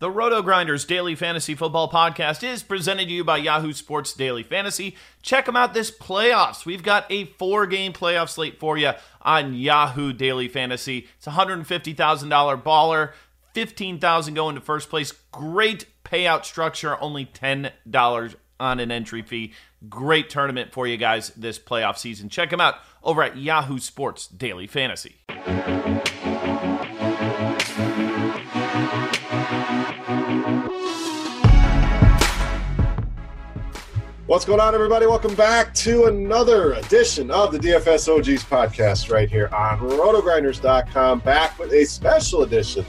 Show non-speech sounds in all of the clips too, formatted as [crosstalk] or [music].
The RotoGrinders Daily Fantasy Football Podcast is presented to you by Yahoo Sports Daily Fantasy. Check them out this playoffs. We've got a four game playoff slate for you on Yahoo Daily Fantasy. It's $150,000 baller, 15000 going to first place. Great payout structure, only $10 on an entry fee. Great tournament for you guys this playoff season. Check them out over at Yahoo Sports Daily Fantasy. What's going on, everybody? Welcome back to another edition of the DFS OGs podcast right here on rotogrinders.com. Back with a special edition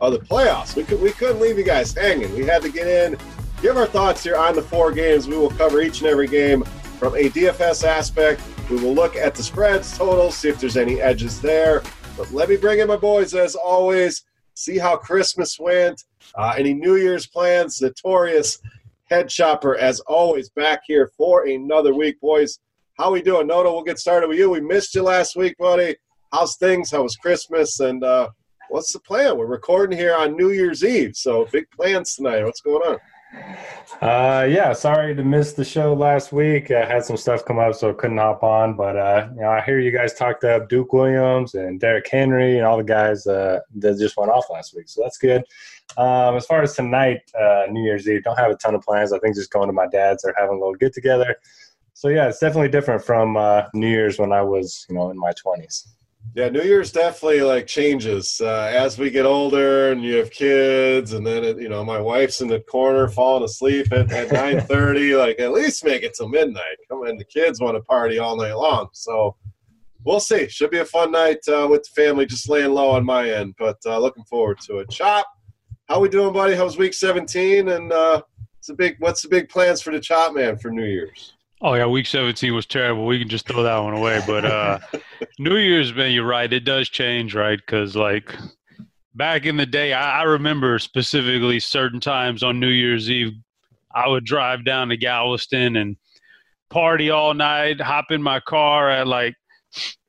of the playoffs. We, could, we couldn't leave you guys hanging. We had to get in, give our thoughts here on the four games. We will cover each and every game from a DFS aspect. We will look at the spreads, totals, see if there's any edges there. But let me bring in my boys as always. See how Christmas went. Uh, any New Year's plans? Notorious Head Chopper, as always, back here for another week, boys. How we doing, Noto? We'll get started with you. We missed you last week, buddy. How's things? How was Christmas? And uh, what's the plan? We're recording here on New Year's Eve, so big plans tonight. What's going on? Uh, yeah, sorry to miss the show last week. I had some stuff come up, so I couldn't hop on. But uh, you know, I hear you guys talked up Duke Williams and Derrick Henry and all the guys uh, that just went off last week, so that's good. Um, as far as tonight, uh, New Year's Eve, don't have a ton of plans. I think just going to my dad's or having a little get together. So yeah, it's definitely different from uh, New Year's when I was, you know, in my twenties. Yeah, New Year's definitely like changes uh, as we get older and you have kids, and then it, you know my wife's in the corner falling asleep at, at [laughs] nine thirty. like at least make it till midnight. Come in, the kids want to party all night long. So we'll see. Should be a fun night uh, with the family. Just laying low on my end, but uh, looking forward to it. Chop, how we doing, buddy? How's week seventeen? And uh, what's the big what's the big plans for the Chop Man for New Year's? Oh yeah, week 17 was terrible. We can just throw that one away. But uh [laughs] New Year's, man, you're right. It does change, right? Because like back in the day, I, I, remember specifically certain times on New Year's Eve, I would drive down to Galveston and party all night, hop in my car at like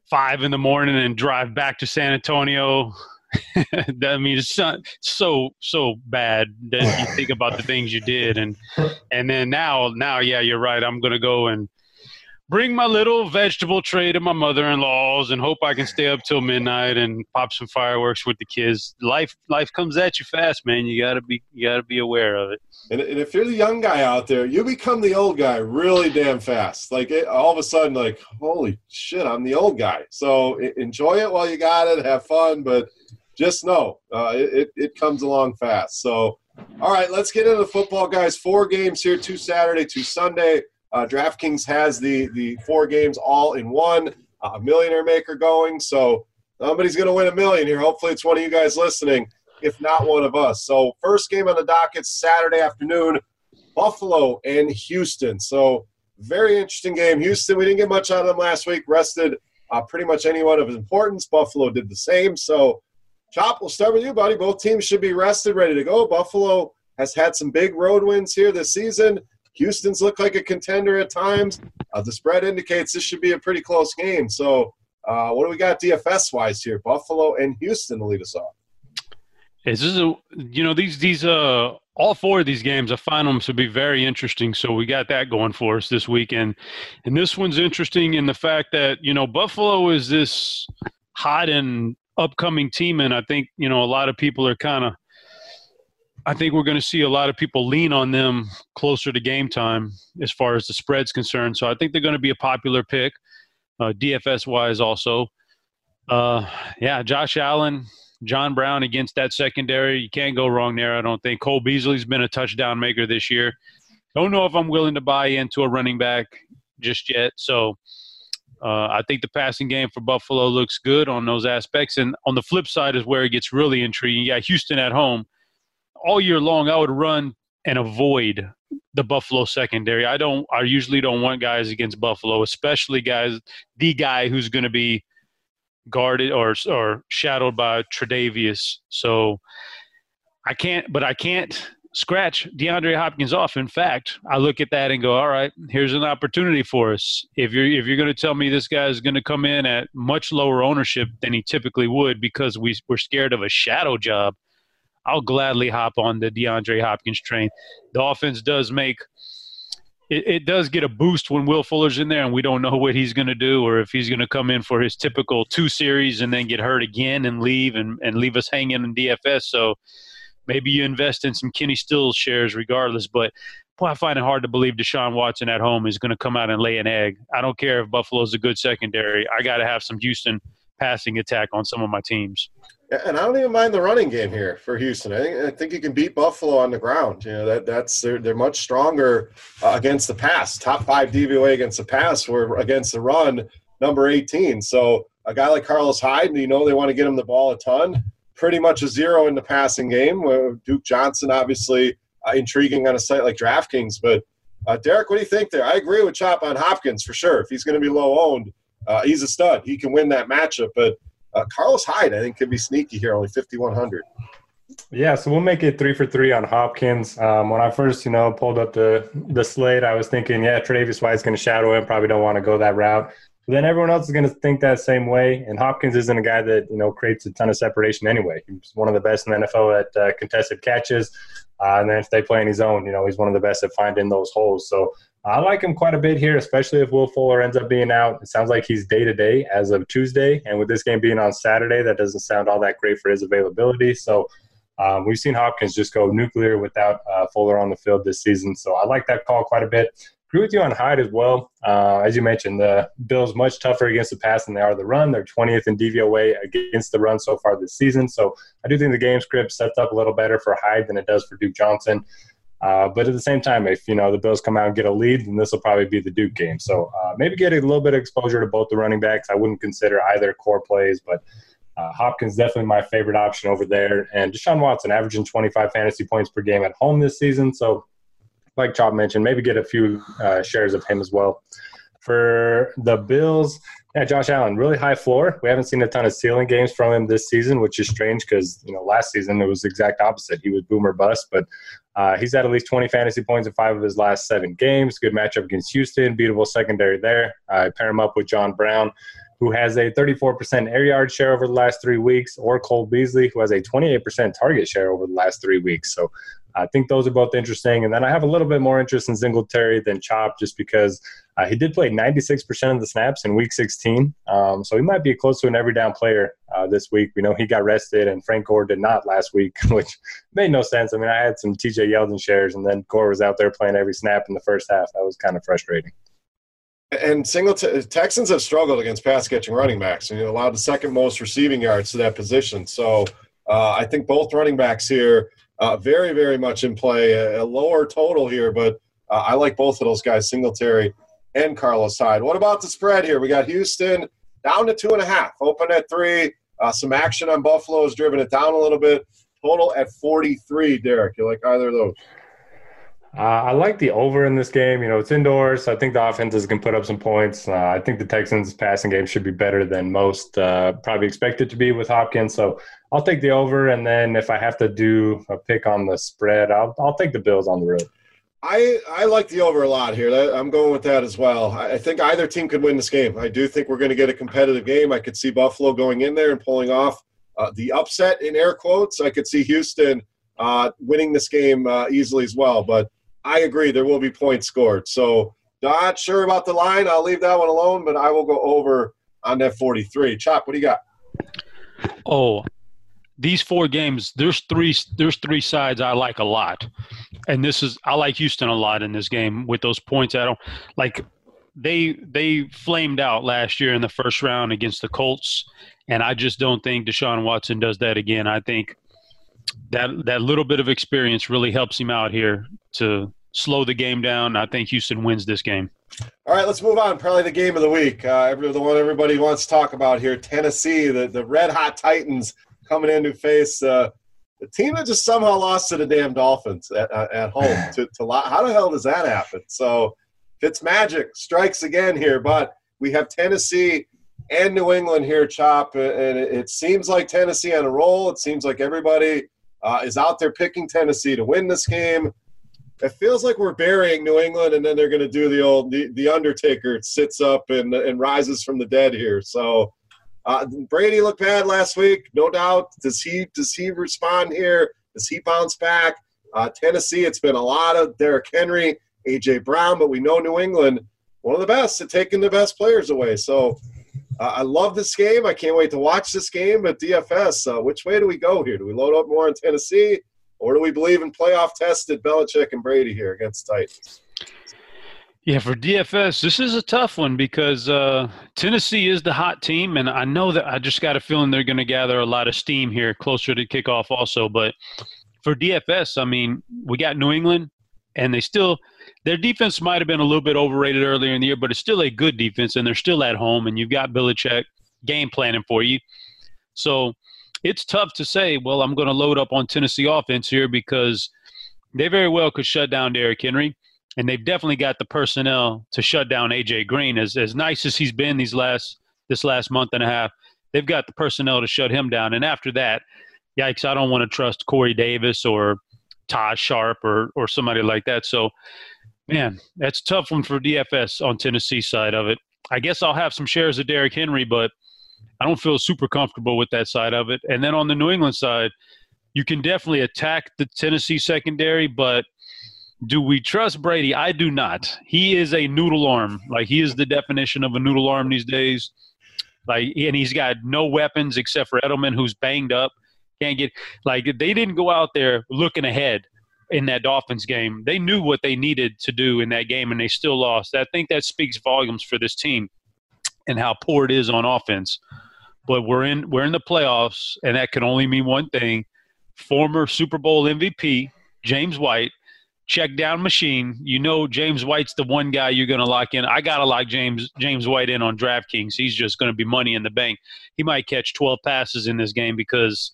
five in the morning, and drive back to San Antonio [laughs] I mean, it's so, so bad that you think about the things you did, and and then now now yeah, you're right. I'm gonna go and bring my little vegetable tray to my mother-in-law's and hope I can stay up till midnight and pop some fireworks with the kids. Life life comes at you fast, man. You gotta be you gotta be aware of it. And, and if you're the young guy out there, you become the old guy really damn fast. Like it, all of a sudden, like holy shit, I'm the old guy. So enjoy it while you got it, have fun, but just know uh, it, it comes along fast. So. All right, let's get into the football, guys. Four games here, two Saturday, two Sunday. Uh, DraftKings has the the four games all in one, uh, a millionaire maker going. So somebody's going to win a million here. Hopefully, it's one of you guys listening, if not one of us. So first game on the docket Saturday afternoon, Buffalo and Houston. So very interesting game. Houston, we didn't get much out of them last week. Rested uh, pretty much anyone of importance. Buffalo did the same. So Chop, we'll start with you, buddy. Both teams should be rested, ready to go. Buffalo has had some big road wins here this season. Houston's looked like a contender at times. Uh, the spread indicates this should be a pretty close game. So, uh, what do we got DFS wise here? Buffalo and Houston to lead us off. Is This a you know these these uh all four of these games I find them to be very interesting. So we got that going for us this weekend, and this one's interesting in the fact that you know Buffalo is this hot and upcoming team, and I think you know a lot of people are kind of I think we're going to see a lot of people lean on them closer to game time as far as the spread's concerned. So I think they're going to be a popular pick, uh, DFS wise also. Uh, yeah, Josh Allen, John Brown against that secondary. You can't go wrong there, I don't think. Cole Beasley's been a touchdown maker this year. Don't know if I'm willing to buy into a running back just yet. So uh, I think the passing game for Buffalo looks good on those aspects. And on the flip side is where it gets really intriguing. Yeah, Houston at home all year long, I would run and avoid the Buffalo secondary. I don't. I usually don't want guys against Buffalo, especially guys. The guy who's going to be guarded or or shadowed by Tre'Davious. So I can't. But I can't scratch DeAndre Hopkins off. In fact, I look at that and go, all right, here's an opportunity for us. If you're if you're going to tell me this guy is going to come in at much lower ownership than he typically would because we we're scared of a shadow job, I'll gladly hop on the DeAndre Hopkins train. The offense does make it, it, does get a boost when Will Fuller's in there, and we don't know what he's going to do or if he's going to come in for his typical two series and then get hurt again and leave and, and leave us hanging in DFS. So maybe you invest in some Kenny Stills shares regardless. But boy, I find it hard to believe Deshaun Watson at home is going to come out and lay an egg. I don't care if Buffalo's a good secondary. I got to have some Houston passing attack on some of my teams. And I don't even mind the running game here for Houston. I think I think you can beat Buffalo on the ground. You know that that's they're they're much stronger uh, against the pass. Top five DVOA against the pass. Were against the run number 18. So a guy like Carlos Hyde, you know they want to get him the ball a ton. Pretty much a zero in the passing game. Duke Johnson, obviously uh, intriguing on a site like DraftKings. But uh, Derek, what do you think there? I agree with Chop on Hopkins for sure. If he's going to be low owned, uh, he's a stud. He can win that matchup. But uh, Carlos Hyde, I think, could be sneaky here, only 5,100. Yeah, so we'll make it three for three on Hopkins. Um, when I first, you know, pulled up the the slate, I was thinking, yeah, Tre'Davious White's going to shadow him. Probably don't want to go that route. But then everyone else is going to think that same way. And Hopkins isn't a guy that you know creates a ton of separation anyway. He's one of the best in the NFL at uh, contested catches. Uh, and then if they play in his own, you know, he's one of the best at finding those holes. So I like him quite a bit here, especially if Will Fuller ends up being out. It sounds like he's day to day as of Tuesday, and with this game being on Saturday, that doesn't sound all that great for his availability. So um, we've seen Hopkins just go nuclear without uh, Fuller on the field this season. So I like that call quite a bit. Agree with you on Hyde as well. Uh, as you mentioned, the Bills much tougher against the pass than they are the run. They're 20th in DVOA against the run so far this season. So I do think the game script sets up a little better for Hyde than it does for Duke Johnson. Uh, but at the same time, if you know the Bills come out and get a lead, then this will probably be the Duke game. So uh, maybe get a little bit of exposure to both the running backs. I wouldn't consider either core plays, but uh, Hopkins definitely my favorite option over there. And Deshaun Watson averaging 25 fantasy points per game at home this season. So, like Chop mentioned, maybe get a few uh, shares of him as well. For the Bills, yeah, Josh Allen, really high floor. We haven't seen a ton of ceiling games from him this season, which is strange because you know last season it was the exact opposite. He was boomer bust, but uh, he's had at least 20 fantasy points in five of his last seven games. Good matchup against Houston, beatable secondary there. I pair him up with John Brown, who has a 34% air yard share over the last three weeks, or Cole Beasley, who has a 28% target share over the last three weeks. So I think those are both interesting. And then I have a little bit more interest in Singletary than Chop just because uh, he did play 96% of the snaps in week 16. Um, so he might be close to an every down player uh, this week. We know he got rested and Frank Gore did not last week, [laughs] which made no sense. I mean, I had some TJ Yeldon shares and then Gore was out there playing every snap in the first half. That was kind of frustrating. And single Texans have struggled against pass catching running backs, and you allowed the second most receiving yards to that position. So uh, I think both running backs here uh, very, very much in play. A, a lower total here, but uh, I like both of those guys, Singletary and Carlos Hyde. What about the spread here? We got Houston down to two and a half, open at three. Uh, some action on Buffalo has driven it down a little bit. Total at 43, Derek. You like either of those? Uh, I like the over in this game. You know, it's indoors. I think the offenses can put up some points. Uh, I think the Texans' passing game should be better than most uh, probably expected to be with Hopkins. So I'll take the over. And then if I have to do a pick on the spread, I'll, I'll take the Bills on the road. I, I like the over a lot here. I'm going with that as well. I think either team could win this game. I do think we're going to get a competitive game. I could see Buffalo going in there and pulling off uh, the upset in air quotes. I could see Houston uh, winning this game uh, easily as well. But I agree, there will be points scored. So not sure about the line. I'll leave that one alone, but I will go over on that 43. Chop, what do you got? Oh, these four games, there's three there's three sides I like a lot. And this is I like Houston a lot in this game with those points. I don't like they they flamed out last year in the first round against the Colts, and I just don't think Deshaun Watson does that again. I think that that little bit of experience really helps him out here to slow the game down. I think Houston wins this game. All right, let's move on. Probably the game of the week. Uh, the one everybody wants to talk about here Tennessee, the, the red hot Titans coming in to face uh, the team that just somehow lost to the damn Dolphins at, uh, at home. [sighs] to, to How the hell does that happen? So Fitzmagic strikes again here, but we have Tennessee and New England here, Chop, and it seems like Tennessee on a roll. It seems like everybody uh, is out there picking Tennessee to win this game it feels like we're burying New England, and then they're going to do the old the, the Undertaker sits up and and rises from the dead here. So uh, Brady looked bad last week, no doubt. Does he does he respond here? Does he bounce back? Uh, Tennessee, it's been a lot of Derrick Henry, AJ Brown, but we know New England one of the best at taking the best players away. So uh, I love this game. I can't wait to watch this game. But DFS, uh, which way do we go here? Do we load up more on Tennessee? Or do we believe in playoff tested Belichick and Brady here against Titans? Yeah, for DFS, this is a tough one because uh, Tennessee is the hot team, and I know that I just got a feeling they're going to gather a lot of steam here closer to kickoff, also. But for DFS, I mean, we got New England, and they still their defense might have been a little bit overrated earlier in the year, but it's still a good defense, and they're still at home, and you've got Belichick game planning for you. So it's tough to say, well, I'm going to load up on Tennessee offense here because they very well could shut down Derrick Henry. And they've definitely got the personnel to shut down AJ Green. As as nice as he's been these last this last month and a half, they've got the personnel to shut him down. And after that, yikes, I don't want to trust Corey Davis or Tajaé Sharpe or or somebody like that. So man, that's tough one for DFS on Tennessee side of it. I guess I'll have some shares of Derrick Henry, but I don't feel super comfortable with that side of it. And then on the New England side, you can definitely attack the Tennessee secondary, but do we trust Brady? I do not. He is a noodle arm. Like he is the definition of a noodle arm these days. Like and he's got no weapons except for Edelman, who's banged up. Can't get like they didn't go out there looking ahead in that Dolphins game. They knew what they needed to do in that game, and they still lost. I think that speaks volumes for this team and how poor it is on offense but we're in we're in the playoffs, and that can only mean one thing: former Super Bowl MVP James White, check down machine. You know James White's the one guy you're going to lock in. I got to lock James James White in on DraftKings. He's just going to be money in the bank. He might catch 12 passes in this game because,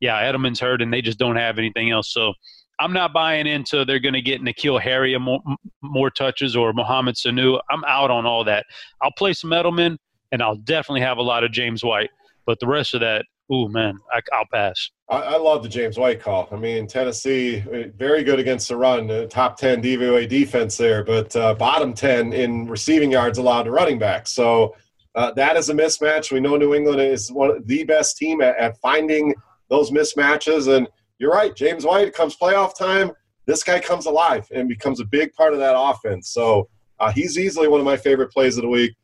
yeah, Edelman's hurt and they just don't have anything else. So I'm not buying into they're going to get N'Keal Harry more, more touches or Mohamed Sanu. I'm out on all that. I'll play some Edelman and I'll definitely have a lot of James White. But the rest of that, oh man, I, will pass. I, I, love the James White call. I mean, Tennessee very good against the run, uh, top ten DVOA defense there, but uh, bottom ten in receiving yards allowed to running backs. So uh, that is a mismatch. We know New England is one of the best team at, at finding those mismatches, and you're right. James White comes playoff time. This guy comes alive and becomes a big part of that offense. So uh, he's easily one of my favorite plays of the week.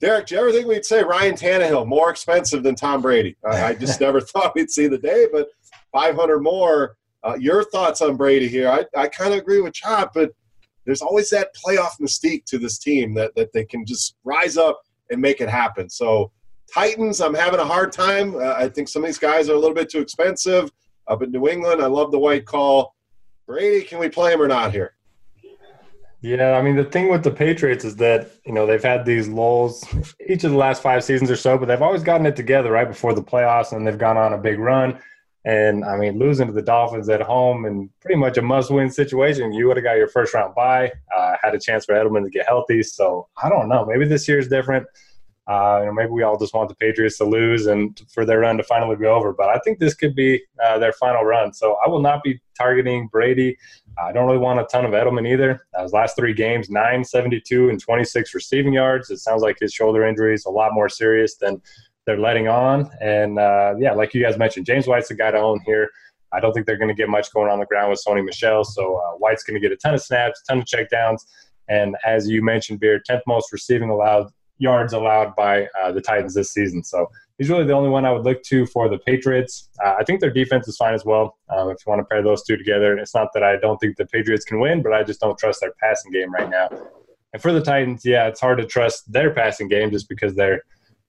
Derek, do you ever think we'd say Ryan Tannehill more expensive than Tom Brady? I, I just [laughs] never thought we'd see the day, but 500 more. Uh, your thoughts on Brady here? I, I kind of agree with Chop, but there's always that playoff mystique to this team that, that they can just rise up and make it happen. So Titans, I'm having a hard time. Uh, I think some of these guys are a little bit too expensive. Up in New England, I love the white call. Brady, can we play him or not here? Yeah, I mean the thing with the Patriots is that you know they've had these lulls each of the last five seasons or so, but they've always gotten it together right before the playoffs, and they've gone on a big run. And I mean, losing to the Dolphins at home and pretty much a must-win situation. You would have got your first round bye, uh, had a chance for Edelman to get healthy. So I don't know. Maybe this year is different. Uh, you know, maybe we all just want the Patriots to lose and for their run to finally be over. But I think this could be uh, their final run. So I will not be targeting Brady. I don't really want a ton of Edelman either. His last three games, 972 and 26 receiving yards. It sounds like his shoulder injury is a lot more serious than they're letting on. And uh, yeah, like you guys mentioned, James White's the guy to own here. I don't think they're going to get much going on the ground with Sony Michel. So uh, White's going to get a ton of snaps, ton of checkdowns. And as you mentioned, Beer, 10th most receiving allowed yards allowed by uh, the Titans this season. So he's really the only one I would look to for the Patriots. Uh, I think their defense is fine as well. Um, if you want to pair those two together, it's not that I don't think the Patriots can win, but I just don't trust their passing game right now. And for the Titans, yeah, it's hard to trust their passing game just because their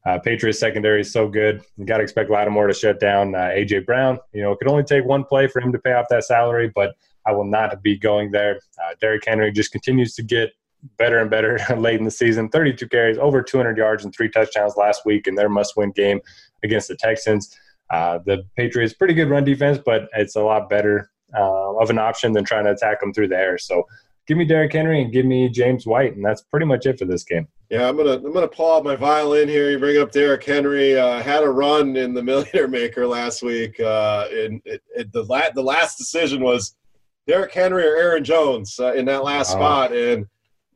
uh, Patriots secondary is so good. You got to expect Lattimore to shut down uh, AJ Brown. You know, it could only take one play for him to pay off that salary, but I will not be going there. Uh, Derrick Henry just continues to get better and better [laughs] late in the season. 32 carries, over 200 yards, and three touchdowns last week in their must-win game against the Texans. Uh, the Patriots pretty good run defense, but it's a lot better uh, of an option than trying to attack them through the air. So give me Derrick Henry and give me James White, and that's pretty much it for this game. Yeah, I'm gonna I'm gonna pull out my violin here. You bring up Derrick Henry. Uh, had a run in the [laughs] Millionaire Maker last week. Uh, and it, it, the la- the last decision was Derrick Henry or Aaron Jones uh, in that last spot, and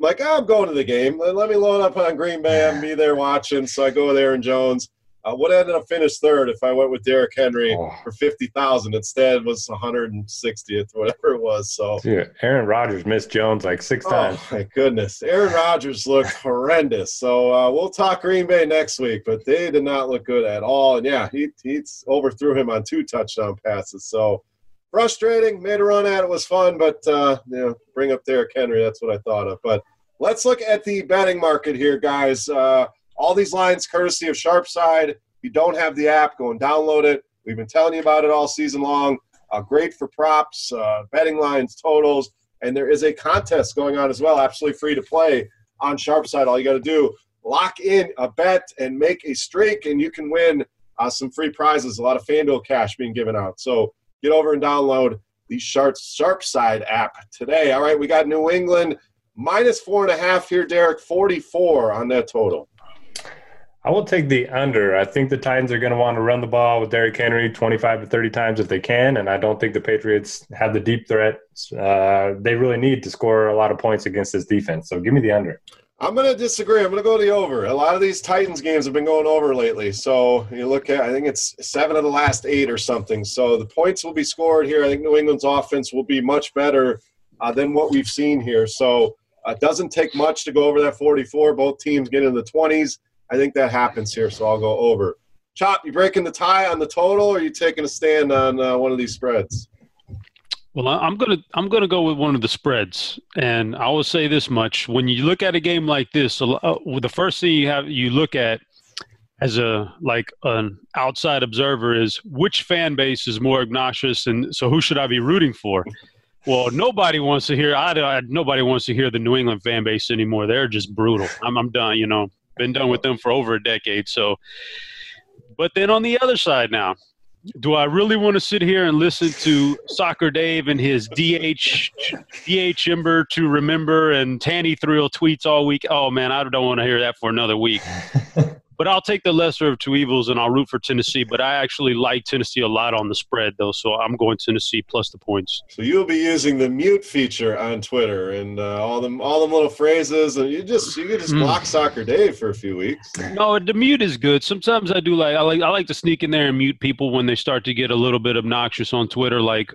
like, oh, I'm going to the game. Let me load up on Green Bay and be there watching. So I go with Aaron Jones. Uh, would ended up finished third if I went with Derrick Henry oh. for fifty thousand instead was one hundred and sixtieth, whatever it was. So Dude, Aaron Rodgers missed Jones like six times. Oh my goodness, Aaron Rodgers looked horrendous. So uh, we'll talk Green Bay next week, but they did not look good at all. And yeah, he he overthrew him on two touchdown passes. So frustrating. Made a run at it was fun, but uh, you know, bring up Derrick Henry. That's what I thought of, but. Let's look at the betting market here, guys. Uh, all these lines courtesy of Sharpside. If you don't have the app, go and download it. We've been telling you about it all season long. Uh, great for props, uh, betting lines, totals, and there is a contest going on as well, absolutely free to play on Sharpside. All you got to do, lock in a bet and make a streak, and you can win uh, some free prizes. A lot of FanDuel cash being given out. So get over and download the Sharp Sharpside app today. All right, we got New England minus four and a half here, Derek. Forty-four on that total. I will take the under. I think the Titans are going to want to run the ball with Derrick Henry 25 to 30 times if they can. And I don't think the Patriots have the deep threat uh, they really need to score a lot of points against this defense. So give me the under. I'm going to disagree. I'm going to go to the over. A lot of these Titans games have been going over lately. So you look at, I think it's seven of the last eight or something. So the points will be scored here. I think New England's offense will be much better uh, than what we've seen here. So it uh, doesn't take much to go over that 44. Both teams get in the 20s. I think that happens here, so I'll go over. Chop, you breaking the tie on the total, or are you taking a stand on uh, one of these spreads? Well, I'm gonna I'm gonna go with one of the spreads, and I will say this much: when you look at a game like this, uh, the first thing you have you look at as a like an outside observer is which fan base is more obnoxious, and so who should I be rooting for? Well, nobody wants to hear. I, I, nobody wants to hear the New England fan base anymore. They're just brutal. I'm, I'm done. You know, been done with them for over a decade. So, but then on the other side now, do I really want to sit here and listen to Soccer Dave and his DH DH Ember to remember and Tanny Thrill tweets all week? Oh man, I don't want to hear that for another week. [laughs] but I'll take the lesser of two evils and I'll root for Tennessee. But I actually like Tennessee a lot on the spread, though, so I'm going Tennessee plus the points. So you'll be using the mute feature on Twitter and uh, all them all them little phrases, and you just you can just Mm. block Soccer Dave for a few weeks. No, the mute is good. Sometimes I do like I like I like to sneak in there and mute people when they start to get a little bit obnoxious on Twitter. Like,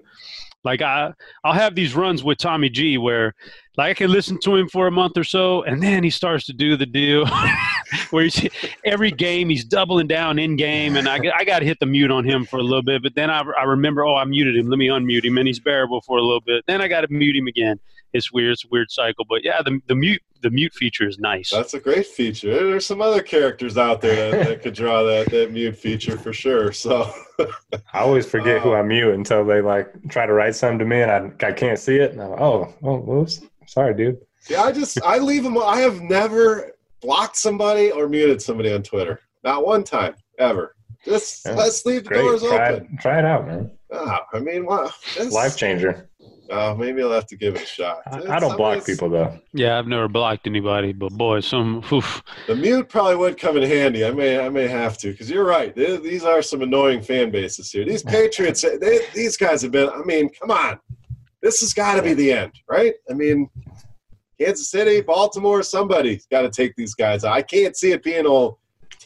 like I I'll have these runs with Tommy G where like I can listen to him for a month or so, and then he starts to do the deal [laughs] where he's every game he's doubling down in game, and I, I got to hit the mute on him for a little bit. But then I, I remember, oh, I muted him. Let me unmute him, and he's bearable for a little bit. Then I got to mute him again. It's weird. It's a weird cycle. But yeah, the the mute the mute feature is nice. That's a great feature. There's some other characters out there that, that could draw that, that mute feature for sure. So [laughs] I always forget who Oh. I um, mute until they like try to write something to me and I, I can't see it. And I'm like, oh, oh, whoops. Sorry, dude. yeah, I just I leave them. I have never blocked somebody or muted somebody on Twitter. Not one time ever. Just Yeah, let's leave the Great. doors Try open. it, try it out, man. Ah, I mean, what? This, Life changer. Oh, maybe I'll have to give it a shot. I, I don't block people though. Yeah, I've never blocked anybody, but boy, some oof. The mute probably would come in handy. I may, I may have to because you're right. Th- These are some annoying fan bases here. These Patriots, they, these guys have been. I mean, come on, this has got to be the end, right? I mean, Kansas City, Baltimore, somebody's got to take these guys. I can't see it being old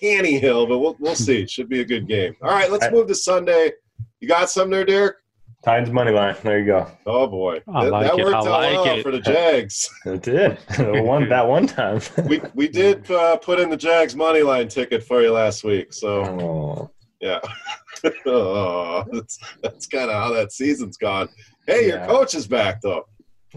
Tannehill, but we'll we'll see. It should be a good game. All right, let's move to Sunday. You got some there, Derek? Tides money line. There you go. Oh boy, I that, like that it. worked I out like well it. for the Jags. [laughs] It did. [laughs] one that one time. [laughs] we we did uh, put in the Jags money line ticket for you last week, so. oh, Yeah. oh, that's that's kind of how that season's gone. Hey, your coach is back though.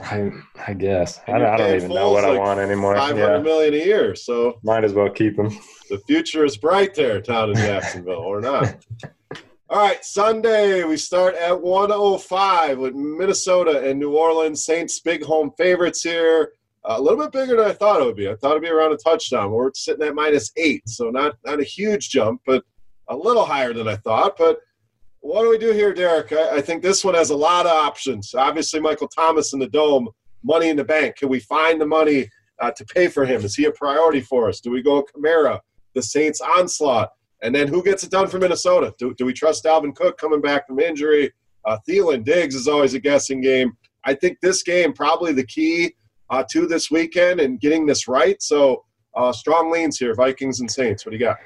I, I guess. I, I don't even know what Foles I want anymore. Five hundred Yeah. million a year. So Might as well keep him. the future is bright there, town in Jacksonville, or not. [laughs] All right, Sunday we start at 105 with Minnesota and New Orleans Saints big home favorites here. a little bit bigger than I thought it would be. I thought it'd be around a touchdown. We're sitting at minus eight, so not not a huge jump, but a little higher than I thought. But what do we do here, Derek? I, I think this one has a lot of options. Obviously, Michael Thomas in the dome, money in the bank. Can we find the money uh, to pay for him? Is he a priority for us? Do we go Kamara, the Saints onslaught? And then who gets it done for Minnesota? Do, do we trust Dalvin Cook coming back from injury? Uh, Thielen, Diggs is always a guessing game. I think this game probably the key uh, to this weekend and getting this right. So uh, strong leans here, Vikings and Saints. What do you got?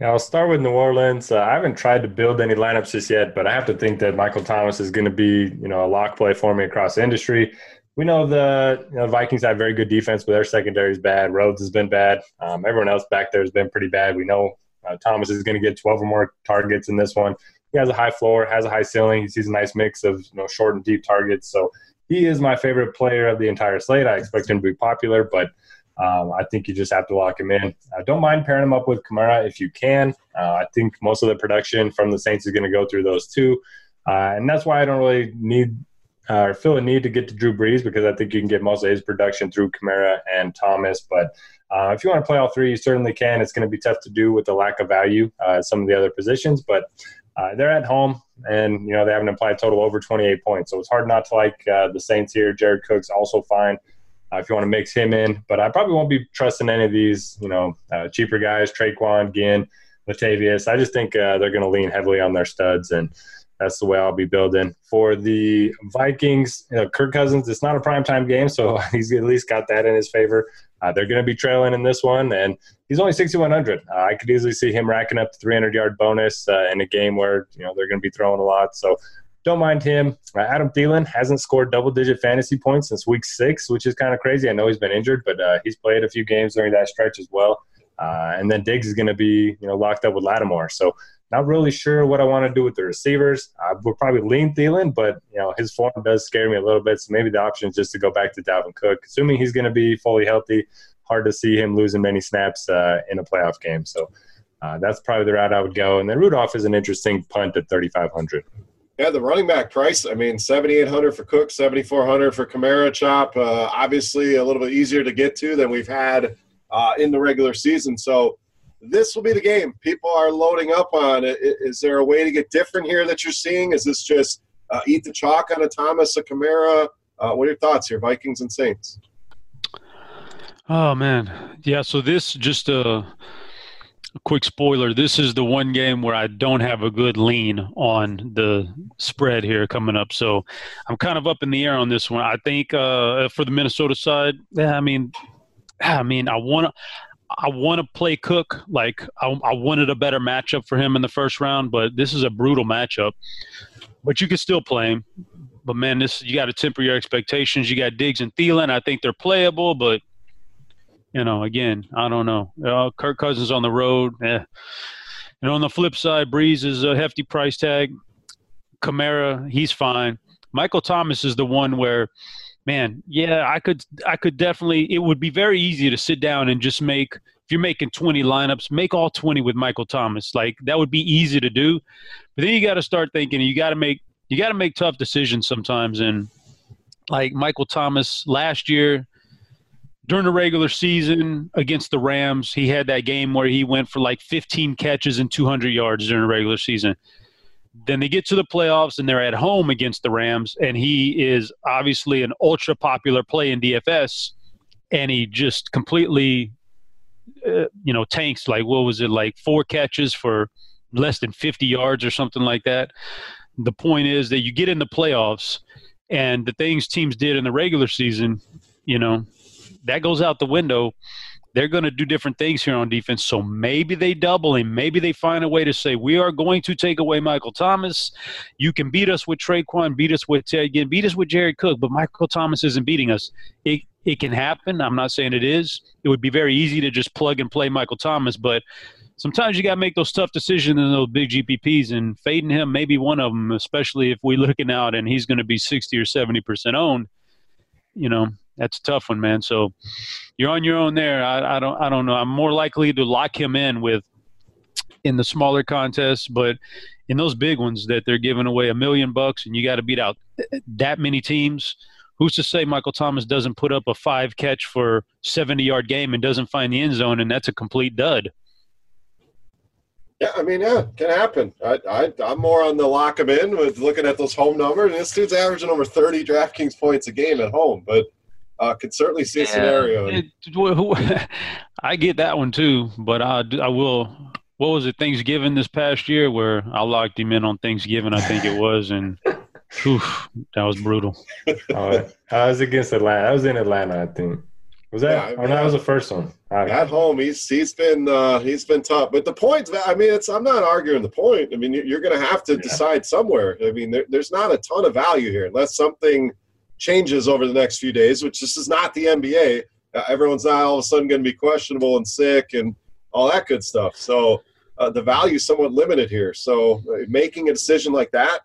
Yeah, I'll start with New Orleans. Uh, I haven't tried to build any lineups just yet, but I have to think that Michael Thomas is going to be, you know, a lock play for me across the industry. We know the you know, Vikings have very good defense, but their secondary is bad. Rhodes has been bad. Um, everyone else back there has been pretty bad. We know uh, Thomas is going to get 12 or more targets in this one. He has a high floor, has a high ceiling. He sees a nice mix of you know short and deep targets. So he is my favorite player of the entire slate. I expect him to be popular, but um, I think you just have to lock him in. I don't mind pairing him up with Kamara if you can. Uh, I think most of the production from the Saints is going to go through those two, uh, and that's why I don't really need uh, or feel a need to get to Drew Brees because I think you can get most of his production through Kamara and Thomas. But uh, if you want to play all three, you certainly can. It's going to be tough to do with the lack of value uh, at some of the other positions, but uh, they're at home, and you know they have an implied total over 28 points, so it's hard not to like uh, the Saints here. Jared Cook's also fine uh, if you want to mix him in. But I probably won't be trusting any of these, you know, uh, cheaper guys, Tre'Quan, Ginn, Latavius. I just think uh, they're going to lean heavily on their studs, and that's the way I'll be building. For the Vikings, you know, Kirk Cousins, it's not a primetime game, so [laughs] he's at least got that in his favor. Uh, they're going to be trailing in this one, and he's only 6,100. Uh, I could easily see him racking up the 300 yard bonus uh, in a game where, you know, they're going to be throwing a lot. So don't mind him. Uh, Adam Thielen hasn't scored double digit fantasy points since week six, which is kind of crazy. I know he's been injured, but uh, he's played a few games during that stretch as well. Uh, and then Diggs is going to be, you know, locked up with Lattimore. So not really sure what I want to do with the receivers. I would probably lean Thielen, but you know his form does scare me a little bit. So maybe the option is just to go back to Dalvin Cook, assuming he's going to be fully healthy. Hard to see him losing many snaps uh, in a playoff game. So uh, that's probably the route I would go. And then Rudolph is an interesting punt at 3,500. Yeah, the running back price. I mean, seventy eight hundred for Cook, seventy four hundred for Kamara Chop. Uh, obviously, a little bit easier to get to than we've had uh, in the regular season. So this will be the game. People are loading up on. Is there a way to get different here that you're seeing? Is this just uh, eat the chalk on a Thomas, a Kamara? Uh, what are your thoughts here, Vikings and Saints? Oh man, yeah. So this just uh, quick spoiler this is the one game where I don't have a good lean on the spread here coming up. So I'm kind of up in the air on this one. I think uh, for the Minnesota side, yeah, I mean, I mean, I want to. I want to play Cook. Like I, I, wanted a better matchup for him in the first round, but this is a brutal matchup. But you can still play him. But man, this you got to temper your expectations. You got Diggs and Thielen. I think they're playable, but you know, again, I don't know. Uh, Kirk Cousins on the road. Eh. And on the flip side, Brees is a hefty price tag. Kamara, he's fine. Michael Thomas is the one where, man, yeah, I could, I could definitely. It would be very easy to sit down and just make. If you're making 20 lineups, make all 20 with Michael Thomas. Like that would be easy to do. But then you got to start thinking. You got to make, you got to make tough decisions sometimes. And like Michael Thomas last year, during the regular season against the Rams, he had that game where he went for like 15 catches and 200 yards during the regular season. Then they get to the playoffs and they're at home against the Rams, and he is obviously an ultra popular play in DFS, and he just completely, uh, you know, tanks. Like what was it? Like four catches for less than 50 yards or something like that. The point is that you get in the playoffs, and the things teams did in the regular season, you know, that goes out the window. They're going to do different things here on defense. So maybe they double him. Maybe they find a way to say, we are going to take away Michael Thomas. You can beat us with Tre'Quan, beat us with Ted Ginn, beat us with Jared Cook, but Michael Thomas isn't beating us. It, it can happen. I'm not saying it is. It would be very easy to just plug and play Michael Thomas, but sometimes you got to make those tough decisions in those big GPPs, and fading him may be one of them, especially if we're looking out and he's going to be 60 or 70% owned. You know, that's a tough one, man. So you're on your own there. I, I don't I don't know. I'm more likely to lock him in with in the smaller contests, but in those big ones that they're giving away a million bucks and you got to beat out that many teams. Who's to say Michael Thomas doesn't put up a five catch for 70 yard game and doesn't find the end zone and that's a complete dud? Yeah, I mean, yeah, it can happen. I, I, I'm more on the lock him in with looking at those home numbers. And this dude's averaging over 30 DraftKings points a game at home, but uh, could certainly see a scenario. It, [laughs] I get that one too, but I, I will. What was it, Thanksgiving this past year, where I locked him in on Thanksgiving, I think it was, and [laughs] whew, that was brutal. uh, I was against Atlanta. I was in Atlanta, I think. Was that? Yeah, or that was the first one. At home, he's he's been uh, he's been tough. But the point, I mean, it's I'm not arguing the point. I mean, you're going to have to yeah. decide somewhere. I mean, there, there's not a ton of value here unless something changes over the next few days, which this is not the NBA. Uh, everyone's not all of a sudden going to be questionable and sick and all that good stuff. So uh, the value is somewhat limited here. So uh, making a decision like that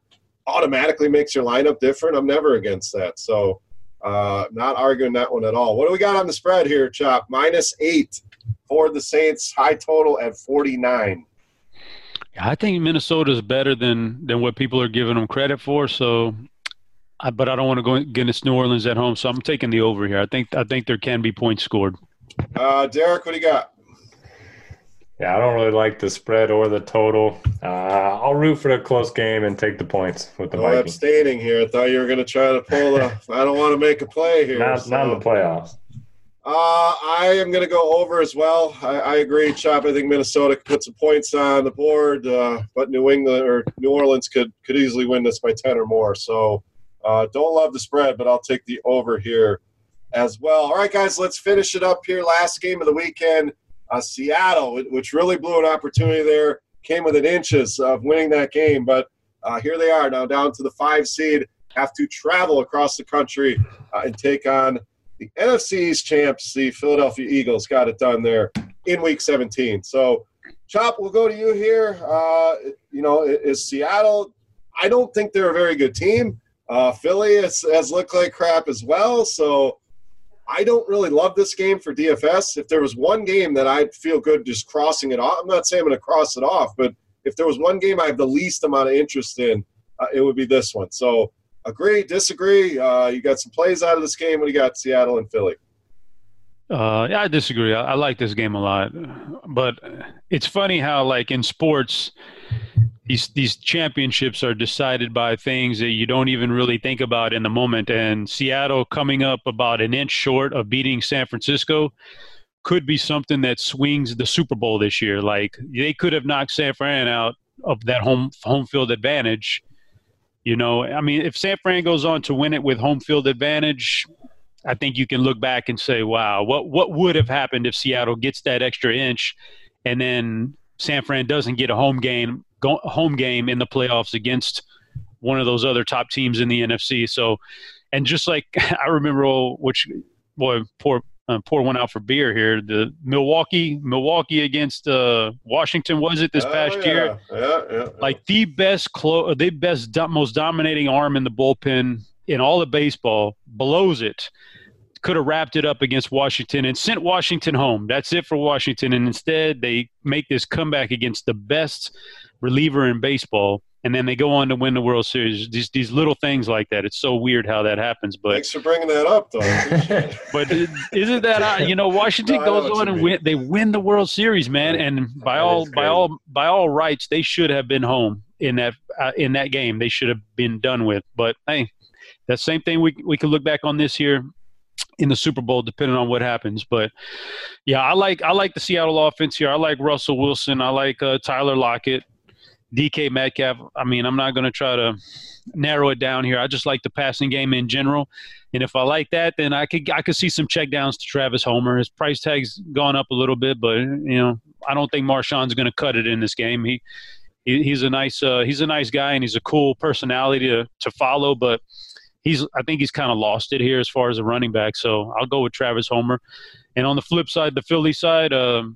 automatically makes your lineup different. I'm never against that. So uh, not arguing that one at all. What do we got on the spread here, Chop? Minus eight for the Saints, high total at 49. I think Minnesota is better than than what people are giving them credit for. So I, but I don't want to go against New Orleans at home, so I'm taking the over here. I think I think there can be points scored. Uh, Derek, what do you got? Yeah, I don't really like the spread or the total. Uh, I'll root for a close game and take the points with the oh, Vikings. abstaining here. I thought you were going to try to pull a. I don't want to make a play here. Not, so. not in the playoffs. Uh, I am going to go over as well. I, I, agree, Chop. I think Minnesota could put some points on the board, uh, but New England or New Orleans could could easily win this by ten or more. So uh, don't love the spread, but I'll take the over here as well. All right, guys, let's finish it up here. Last game of the weekend, uh, Seattle, which really blew an opportunity there, came within inches of winning that game, but uh, here they are now down to the five seed, have to travel across the country uh, and take on the NFC's champs, the Philadelphia Eagles. Got it done there in Week 17. So, Chop, we'll go to you here. Uh, you know, is Seattle? I don't think they're a very good team. Uh, Philly has, has looked like crap as well. So I don't really love this game for DFS. If there was one game that I'd feel good just crossing it off, I'm not saying I'm going to cross it off, but if there was one game I have the least amount of interest in, uh, it would be this one. So agree, disagree. Uh, you got some plays out of this game. What do you got, Seattle and Philly? Uh, yeah, I disagree. I, I like this game a lot, but it's funny how, like in sports, these these championships are decided by things that you don't even really think about in the moment. And Seattle coming up about an inch short of beating San Francisco could be something that swings the Super Bowl this year. Like they could have knocked San Fran out of that home home field advantage. You know, I mean, if San Fran goes on to win it with home field advantage, I think you can look back and say, "Wow, what what would have happened if Seattle gets that extra inch, and then San Fran doesn't get a home game go, home game in the playoffs against one of those other top teams in the NFC?" So, and just like [laughs] I remember, oh, which boy, poor uh, pour one out for beer here. The Milwaukee, Milwaukee against uh, Washington was it this oh, past yeah. year? Yeah, yeah, Like the best, clo- the best, do- most dominating arm in the bullpen in all of baseball. Blows it. Could have wrapped it up against Washington and sent Washington home. That's it for Washington. And instead, they make this comeback against the best reliever in baseball and then they go on to win the World Series. These these little things like that. It's so weird how that happens. But thanks for bringing that up, though. [laughs] but isn't that uh, you know Washington [laughs] no, goes on and win, they win the World Series, man, and by that all by all by all rights they should have been home in that uh, in that game. They should have been done with. But hey, that same thing we we can look back on this year in the Super Bowl, depending on what happens. But yeah, I like I like the Seattle offense here. I like Russell Wilson. I like uh, Tyler Lockett. DK Metcalf. I mean, I'm not going to try to narrow it down here. I just like the passing game in general, and if I like that, then I could I could see some checkdowns to Travis Homer. His price tag's gone up a little bit, but you know, I don't think Marshawn's going to cut it in this game. He, he he's a nice uh, he's a nice guy and he's a cool personality to to follow, but he's I think he's kind of lost it here as far as a running back. So I'll go with Travis Homer. And on the flip side, the Philly side. Um,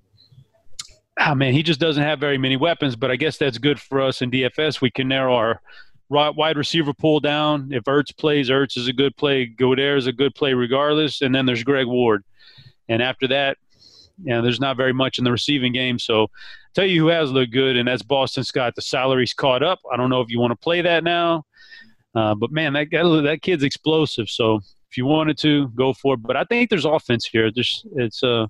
oh man, he just doesn't have very many weapons. But I guess that's good for us in DFS. We can narrow our wide receiver pool down. If Ertz plays, Ertz is a good play. Goedert is a good play regardless. And then there's Greg Ward. And after that, you know, there's not very much in the receiving game. So I'll tell you who has looked good, and that's Boston Scott. The salary's caught up. I don't know if you want to play that now. Uh, but man, that guy, that kid's explosive. So if you wanted to, go for it. But I think there's offense here. There's it's uh,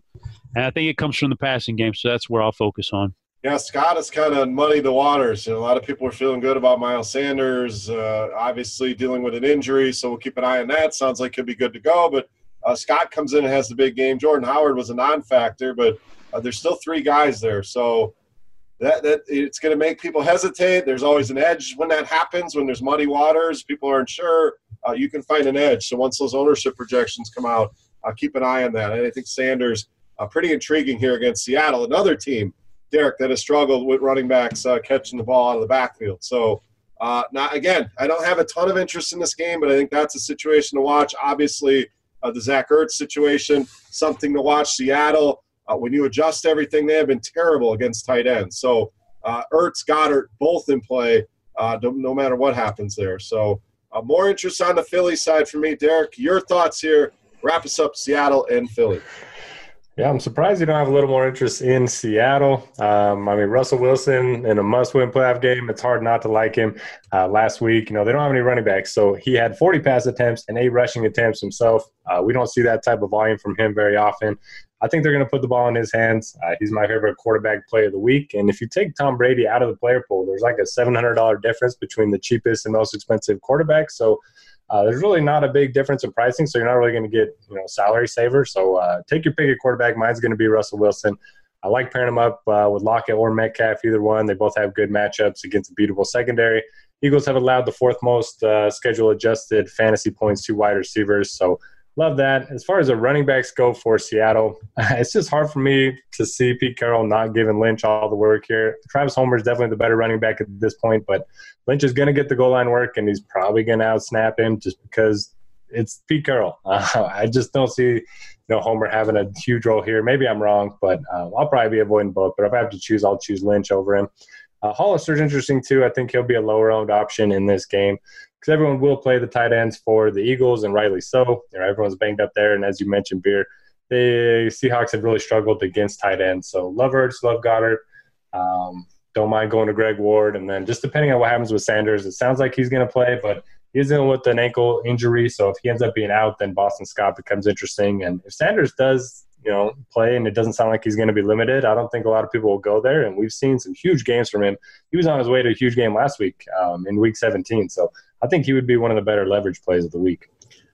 and I think it comes from the passing game. So that's where I'll focus on. Yeah, Scott has kind of muddied the waters. You know, a lot of people are feeling good about Miles Sanders. Uh, obviously, dealing with an injury, so we'll keep an eye on that. Sounds like he'll be good to go. But uh, Scott comes in and has the big game. Jordan Howard was a non-factor, but uh, there's still three guys there. So that, that it's going to make people hesitate. There's always an edge when that happens. When there's muddy waters, people aren't sure. Uh, you can find an edge. So once those ownership projections come out, uh, keep an eye on that. And I think Sanders uh, pretty intriguing here against Seattle, another team, Derek, that has struggled with running backs uh, catching the ball out of the backfield. So. Uh, now, again, I don't have a ton of interest in this game, but I think that's a situation to watch. Obviously, uh, the Zach Ertz situation, something to watch. Seattle, uh, when you adjust everything, they have been terrible against tight ends. So uh, Ertz, Goedert, both in play, uh, no matter what happens there. So uh, more interest on the Philly side for me. Derek, your thoughts here. Wrap us up, Seattle and Philly. Yeah, I'm surprised you don't have a little more interest in Seattle. Um, I mean, Russell Wilson in a must-win playoff game, it's hard not to like him. Uh, last week, you know, they don't have any running backs, so he had 40 pass attempts and eight rushing attempts himself. Uh, we don't see that type of volume from him very often. I think they're going to put the ball in his hands. Uh, he's my favorite quarterback play of the week. And if you take Tom Brady out of the player pool, there's like a $700 difference between the cheapest and most expensive quarterback. So uh, there's really not a big difference in pricing. So you're not really going to get you know salary saver. So uh, take your pick at quarterback. Mine's going to be Russell Wilson. I like pairing them up uh, with Lockett or Metcalf, either one. They both have good matchups against a beatable secondary. Eagles have allowed the fourth most uh, schedule adjusted fantasy points to wide receivers. So love that. As far as the running backs go for Seattle, [laughs] it's just hard for me to see Pete Carroll not giving Lynch all the work here. Travis Homer is definitely the better running back at this point, but Lynch is going to get the goal line work, and he's probably going to outsnap him just because it's Pete Carroll. Uh, [laughs] I just don't see you know Homer having a huge role here. Maybe I'm wrong, but uh, I'll probably be avoiding both. But if I have to choose, I'll choose Lynch over him. Uh, Hollister's interesting too. I think he'll be a lower owned option in this game because everyone will play the tight ends for the Eagles, and rightly so. You know, everyone's banged up there, and as you mentioned, Beer, the Seahawks have really struggled against tight ends. So love Ertz, love Goedert. Um, don't mind going to Greg Ward, and then just depending on what happens with Sanders, it sounds like he's going to play, but he's dealing with an ankle injury. So if he ends up being out, then Boston Scott becomes interesting. And if Sanders does you know, play, and it doesn't sound like he's going to be limited. I don't think a lot of people will go there, and we've seen some huge games from him. He was on his way to a huge game last week um, in Week 17, so I think he would be one of the better leverage plays of the week.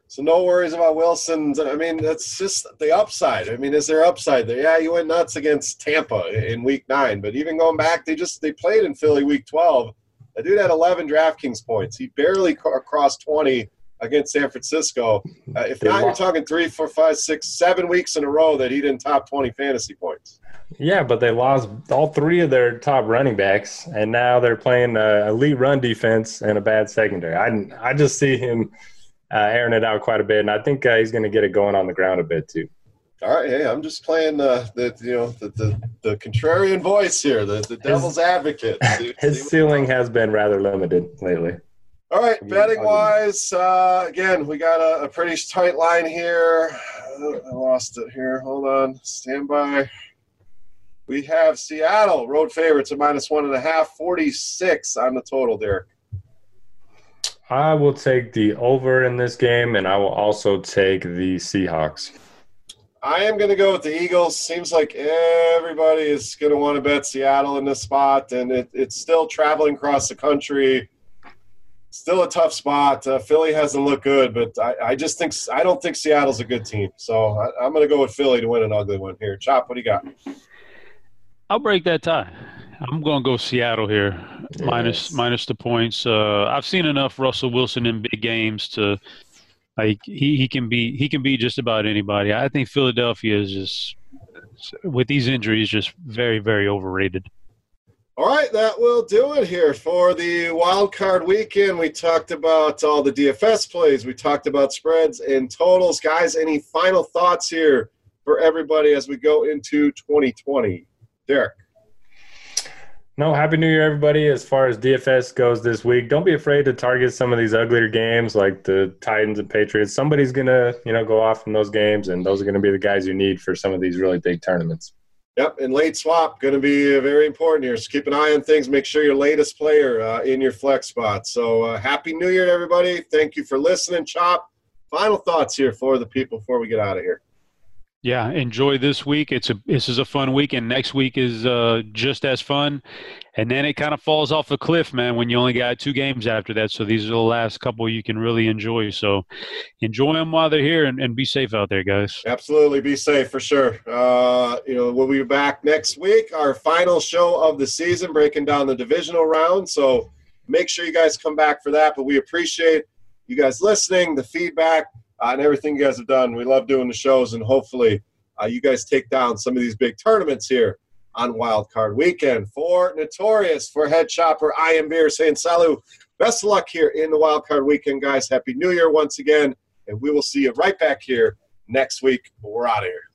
So no worries about Wilson. I mean, that's just the upside. I mean, is there upside there? Yeah, you went nuts against Tampa in Week Nine, but even going back, they just they played in Philly Week Twelve. The dude had 11 DraftKings points. He barely crossed 20 against San Francisco. Uh, if not, you're talking three, four, five, six, seven weeks in a row that he didn't top 20 fantasy points. Yeah, but they lost all three of their top running backs, and now they're playing uh, elite run defense and a bad secondary. I, I just see him uh, airing it out quite a bit, and I think uh, he's going to get it going on the ground a bit too. All right, hey, I'm just playing uh, the you know the, the, the contrarian voice here, the, the devil's advocate. [laughs] See, his see ceiling has been rather limited lately. All right, betting wise, uh, again, we got a, a, pretty tight line here. I lost it here. Hold on, stand by. We have Seattle road favorites at minus one and a half, 46 on the total, Derek. I will take the over in this game, and I will also take the Seahawks. I am going to go with the Eagles. Seems like everybody is going to want to bet Seattle in this spot, and it, it's still traveling across the country. Still a tough spot. Uh, Philly hasn't looked good, but I, I, just think I don't think Seattle's a good team. So I, am going to go with Philly to win an ugly one here. Chop, what do you got? I'll break that tie. I'm going to go Seattle here, yes. minus, minus the points. Uh, I've seen enough Russell Wilson in big games to like he, he can be he can be just about anybody. I think Philadelphia is just with these injuries just very very overrated. All right, that will do it here for the wild card weekend. We talked about all the DFS plays. We talked about spreads and totals. Guys, any final thoughts here for everybody as we go into 2020? Derek. No, happy New Year, everybody. As far as DFS goes this week, don't be afraid to target some of these uglier games like the Titans and Patriots. Somebody's gonna, you know, go off in those games, and those are gonna be the guys you need for some of these really big tournaments. Yep, and late swap going to be very important here. So keep an eye on things. Make sure your latest player uh, in your flex spot. So uh, happy New Year, everybody! Thank you for listening. Chop. Final thoughts here for the people before we get out of here. Yeah, enjoy this week. It's a this is a fun week, and next week is uh, just as fun. And then it kind of falls off a cliff, man, when you only got two games after that. So these are the last couple you can really enjoy. So enjoy them while they're here, and, and be safe out there, guys. Absolutely, be safe for sure. Uh, you know, we'll be back next week, our final show of the season, breaking down the divisional round. So make sure you guys come back for that. But we appreciate you guys listening, the feedback and everything you guys have done. We love doing the shows, and hopefully, uh, you guys take down some of these big tournaments here on Wild Card Weekend. For Notorious, for Head Chopper, I am Beer saying salut. Best of luck here in the Wild Card Weekend, guys. Happy New Year once again, and we will see you right back here next week. We're out of here.